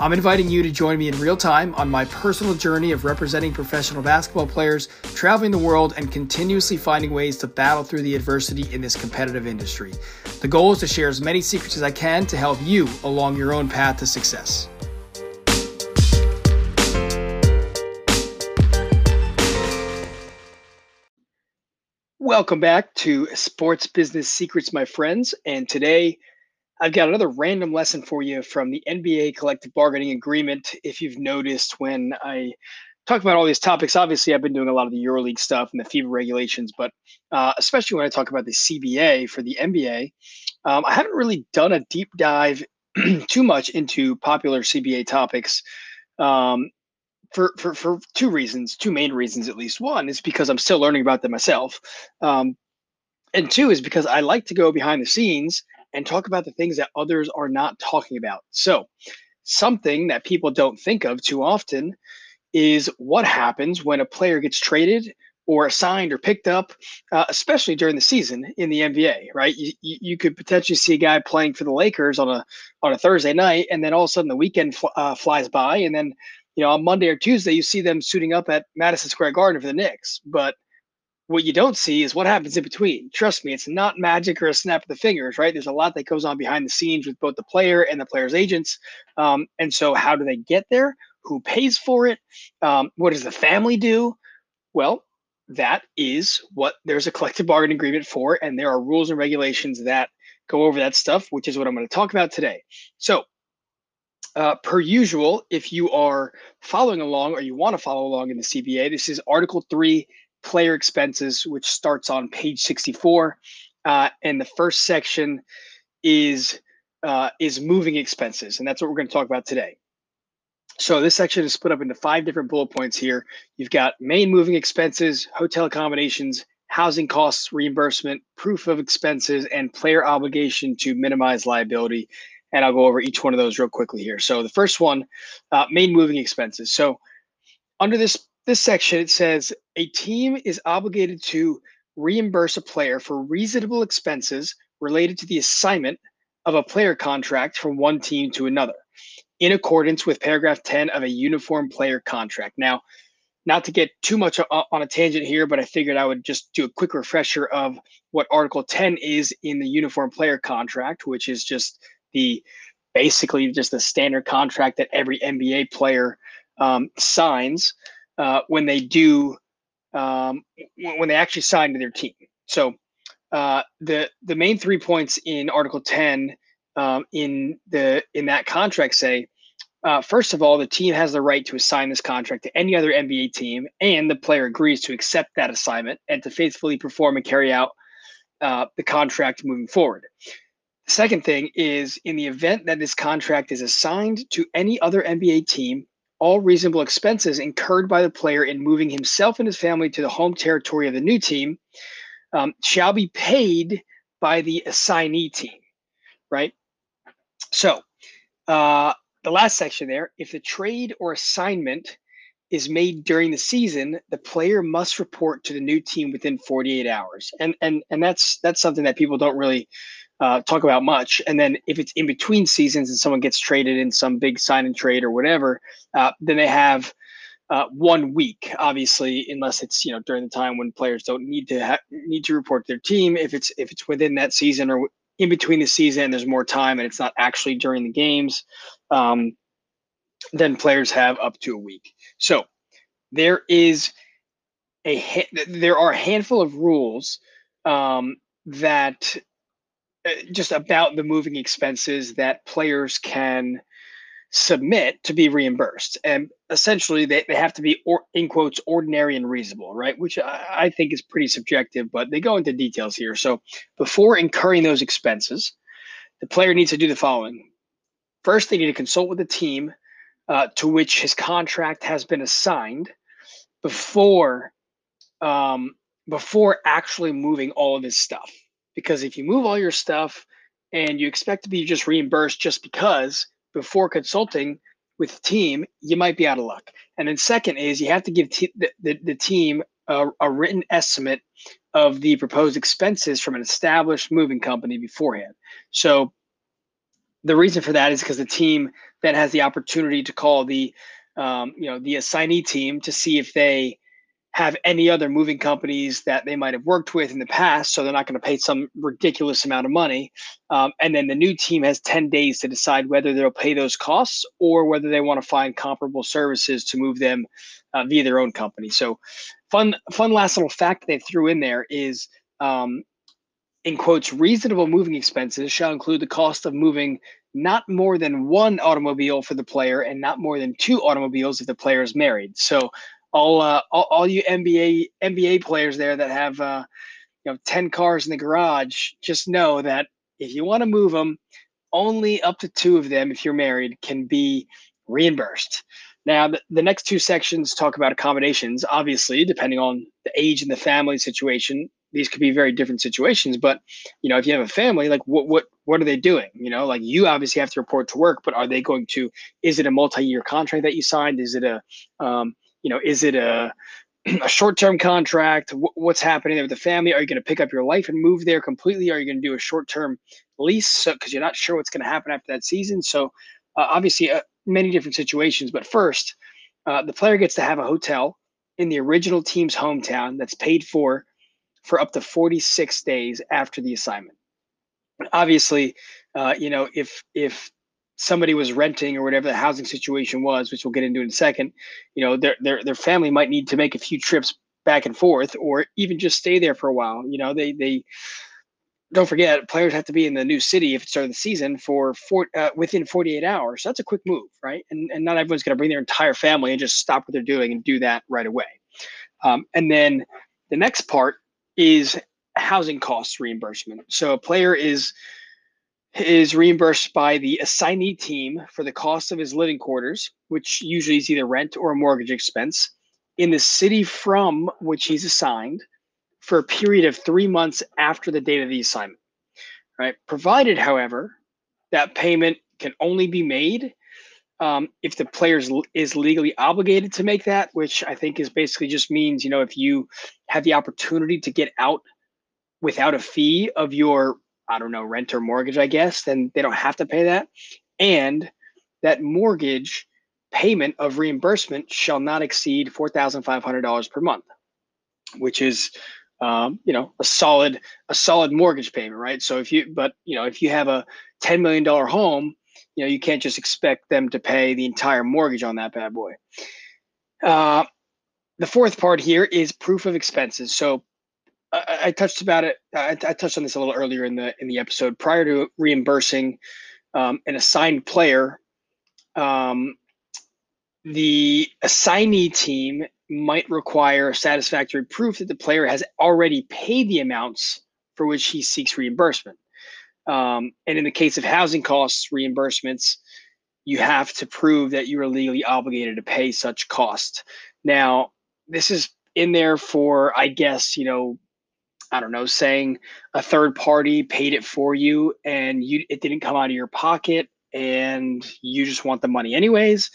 I'm inviting you to join me in real time on my personal journey of representing professional basketball players, traveling the world, and continuously finding ways to battle through the adversity in this competitive industry. The goal is to share as many secrets as I can to help you along your own path to success. Welcome back to Sports Business Secrets, my friends. And today I've got another random lesson for you from the NBA collective bargaining agreement. If you've noticed when I talk about all these topics, obviously I've been doing a lot of the EuroLeague stuff and the FIBA regulations, but uh, especially when I talk about the CBA for the NBA, um, I haven't really done a deep dive too much into popular CBA topics. Um, for, for, for two reasons, two main reasons at least. One is because I'm still learning about them myself. Um, and two is because I like to go behind the scenes and talk about the things that others are not talking about. So, something that people don't think of too often is what happens when a player gets traded or assigned or picked up, uh, especially during the season in the NBA. Right? You, you could potentially see a guy playing for the Lakers on a on a Thursday night, and then all of a sudden the weekend fl- uh, flies by, and then you know on Monday or Tuesday you see them suiting up at Madison Square Garden for the Knicks, but what you don't see is what happens in between. Trust me, it's not magic or a snap of the fingers, right? There's a lot that goes on behind the scenes with both the player and the player's agents. Um, and so, how do they get there? Who pays for it? Um, what does the family do? Well, that is what there's a collective bargaining agreement for, and there are rules and regulations that go over that stuff, which is what I'm going to talk about today. So, uh, per usual, if you are following along or you want to follow along in the CBA, this is Article 3, player expenses, which starts on page 64. Uh, and the first section is uh, is moving expenses, and that's what we're going to talk about today. So this section is split up into five different bullet points here. You've got main moving expenses, hotel accommodations, housing costs reimbursement, proof of expenses, and player obligation to minimize liability. And I'll go over each one of those real quickly here. So the first one, uh, main moving expenses. So under this this section, it says a team is obligated to reimburse a player for reasonable expenses related to the assignment of a player contract from one team to another in accordance with paragraph 10 of a uniform player contract. Now, not to get too much on a tangent here, but I figured I would just do a quick refresher of what Article 10 is in the uniform player contract, which is just the basically just the standard contract that every NBA player um, signs uh, when they do um, when they actually sign to their team. So uh, the the main three points in Article 10 um, in the in that contract say uh, first of all, the team has the right to assign this contract to any other NBA team, and the player agrees to accept that assignment and to faithfully perform and carry out uh, the contract moving forward. The second thing is in the event that this contract is assigned to any other NBA team, all reasonable expenses incurred by the player in moving himself and his family to the home territory of the new team um, shall be paid by the assignee team, right? So, uh, the last section there if the trade or assignment is made during the season, the player must report to the new team within 48 hours. And and and that's that's something that people don't really uh, talk about much. And then if it's in between seasons and someone gets traded in some big sign and trade or whatever, uh, then they have uh, one week, obviously, unless it's you know during the time when players don't need to ha- need to report their team. If it's if it's within that season or in between the season, there's more time and it's not actually during the games, um, then players have up to a week. So there is a ha- there are a handful of rules um, that just about the moving expenses that players can submit to be reimbursed. And essentially, they, they have to be, or, in quotes, ordinary and reasonable, right? Which I, I think is pretty subjective, but they go into details here. So before incurring those expenses, the player needs to do the following. First, they need to consult with the team uh, to which his contract has been assigned before um, before actually moving all of his stuff because if you move all your stuff and you expect to be just reimbursed just because, before consulting with the team, you might be out of luck. And then second is you have to give the, the, the team a, a written estimate of the proposed expenses from an established moving company beforehand. So the reason for that is because the team then has the opportunity to call the um, you know the assignee team to see if they have any other moving companies that they might have worked with in the past so they're not going to pay some ridiculous amount of money. Um, and then the new team has 10 days to decide whether they'll pay those costs or whether they want to find comparable services to move them uh, via their own company. So fun fun last little fact they threw in there is um, in quotes reasonable moving expenses shall include the cost of moving not more than one automobile for the player and not more than two automobiles if the player is married. So all uh, all, all you nba nba players there that have uh, you know 10 cars in the garage just know that if you want to move them only up to two of them if you're married can be reimbursed. Now, the, the next two sections talk about accommodations. Obviously, depending on the age and the family situation, these could be very different situations but you know if you have a family like what what what are they doing? You know like you obviously have to report to work but are they going to is it a multi-year contract that you signed? Is it a um, you know is it a a short-term contract? What's happening there with the family? Are you going to pick up your life and move there completely? Are you going to do a short-term lease? Because so, you're not sure what's going to happen after that season. So uh, obviously uh, many different situations. But first uh, the player gets to have a hotel in the original team's hometown that's paid for for up to 46 days after the assignment. Obviously, uh, you know, if if somebody was renting or whatever the housing situation was, which we'll get into in a second, you know, their their their family might need to make a few trips back and forth, or even just stay there for a while. You know, they they don't forget players have to be in the new city if it's start of the season for four, uh, within 48 hours. So that's a quick move, right? And and not everyone's going to bring their entire family and just stop what they're doing and do that right away. Um, and then the next part is housing costs reimbursement. So a player is is reimbursed by the assignee team for the cost of his living quarters, which usually is either rent or a mortgage expense, in the city from which he's assigned for a period of three months after the date of the assignment. Right. Provided, however, that payment can only be made um, if the player is legally obligated to make that, which I think is basically just means, you know, if you have the opportunity to get out without a fee of your, I don't know, rent or mortgage, I guess, then they don't have to pay that. And that mortgage payment of reimbursement shall not exceed $4,500 per month, which is, um, you know, a solid, a solid mortgage payment, right? So if you, but, you know, if you have a $10 million home, you know you can't just expect them to pay the entire mortgage on that bad boy uh, the fourth part here is proof of expenses so I, I touched about it I, I, touched on this a little earlier in the in the episode prior to reimbursing um, an assigned player um, the assignee team might require satisfactory proof that the player has already paid the amounts for which he seeks reimbursement um, and in the case of housing costs reimbursements, you have to prove that you are legally obligated to pay such cost. Now, this is in there for, I guess, you know, I don't know, saying a third party paid it for you and you it didn't come out of your pocket and you just want the money anyways.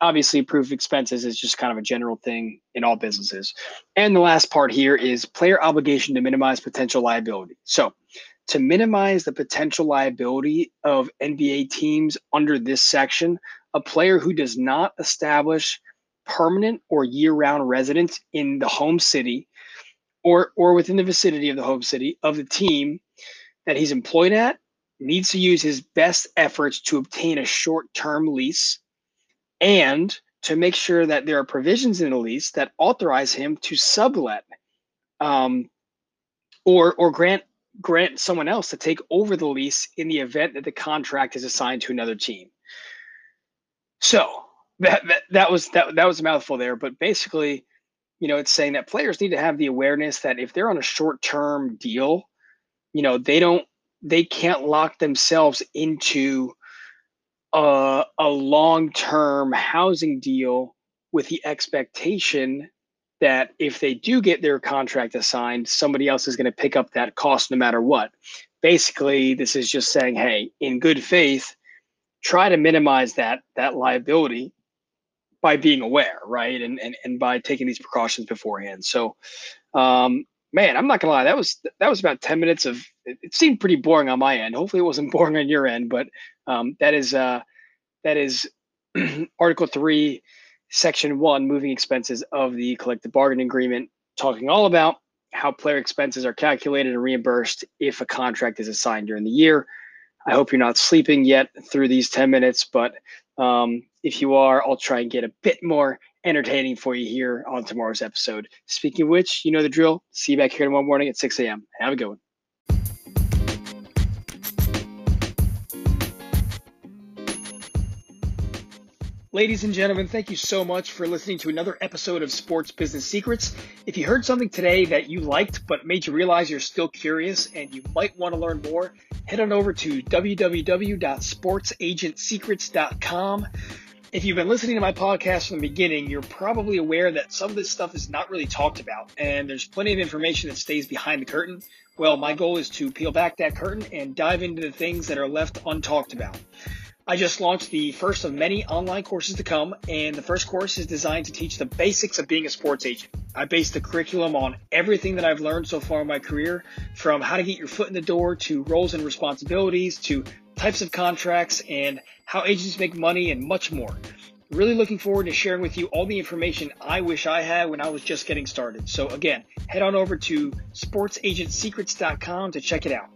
Obviously, proof of expenses is just kind of a general thing in all businesses. And the last part here is player obligation to minimize potential liability. So to minimize the potential liability of NBA teams under this section, a player who does not establish permanent or year-round residence in the home city or or within the vicinity of the home city of the team that he's employed at needs to use his best efforts to obtain a short-term lease and to make sure that there are provisions in the lease that authorize him to sublet um, or or grant grant someone else to take over the lease in the event that the contract is assigned to another team. So that that, that was that, that was a mouthful there, but basically, you know, it's saying that players need to have the awareness that if they're on a short-term deal, you know, they don't they can't lock themselves into a, a long-term housing deal with the expectation that if they do get their contract assigned, somebody else is going to pick up that cost no matter what. Basically, this is just saying, hey, in good faith, try to minimize that that liability by being aware, right? And and, and by taking these precautions beforehand. So um, man, I'm not gonna lie, that was that was about 10 minutes of it, it seemed pretty boring on my end. Hopefully it wasn't boring on your end, but um, that is uh that is article three section one moving expenses of the collective bargaining agreement talking all about how player expenses are calculated and reimbursed if a contract is assigned during the year. I hope you're not sleeping yet through these 10 minutes, but um, if you are, I'll try and get a bit more entertaining for you here on tomorrow's episode. Speaking of which, you know the drill. See you back here tomorrow morning at 6 a.m. Have a good one. Ladies and gentlemen, thank you so much for listening to another episode of Sports Business Secrets. If you heard something today that you liked but made you realize you're still curious and you might want to learn more, head on over to www.sportsagentsecrets.com. If you've been listening to my podcast from the beginning, you're probably aware that some of this stuff is not really talked about, and there's plenty of information that stays behind the curtain. Well, my goal is to peel back that curtain and dive into the things that are left untalked about. I just launched the first of many online courses to come, and the first course is designed to teach the basics of being a sports agent. I base the curriculum on everything that I've learned so far in my career, from how to get your foot in the door to roles and responsibilities to types of contracts and how agents make money and much more. Really looking forward to sharing with you all the information I wish I had when I was just getting started. So again, head on over to sportsagentsecrets.com to check it out.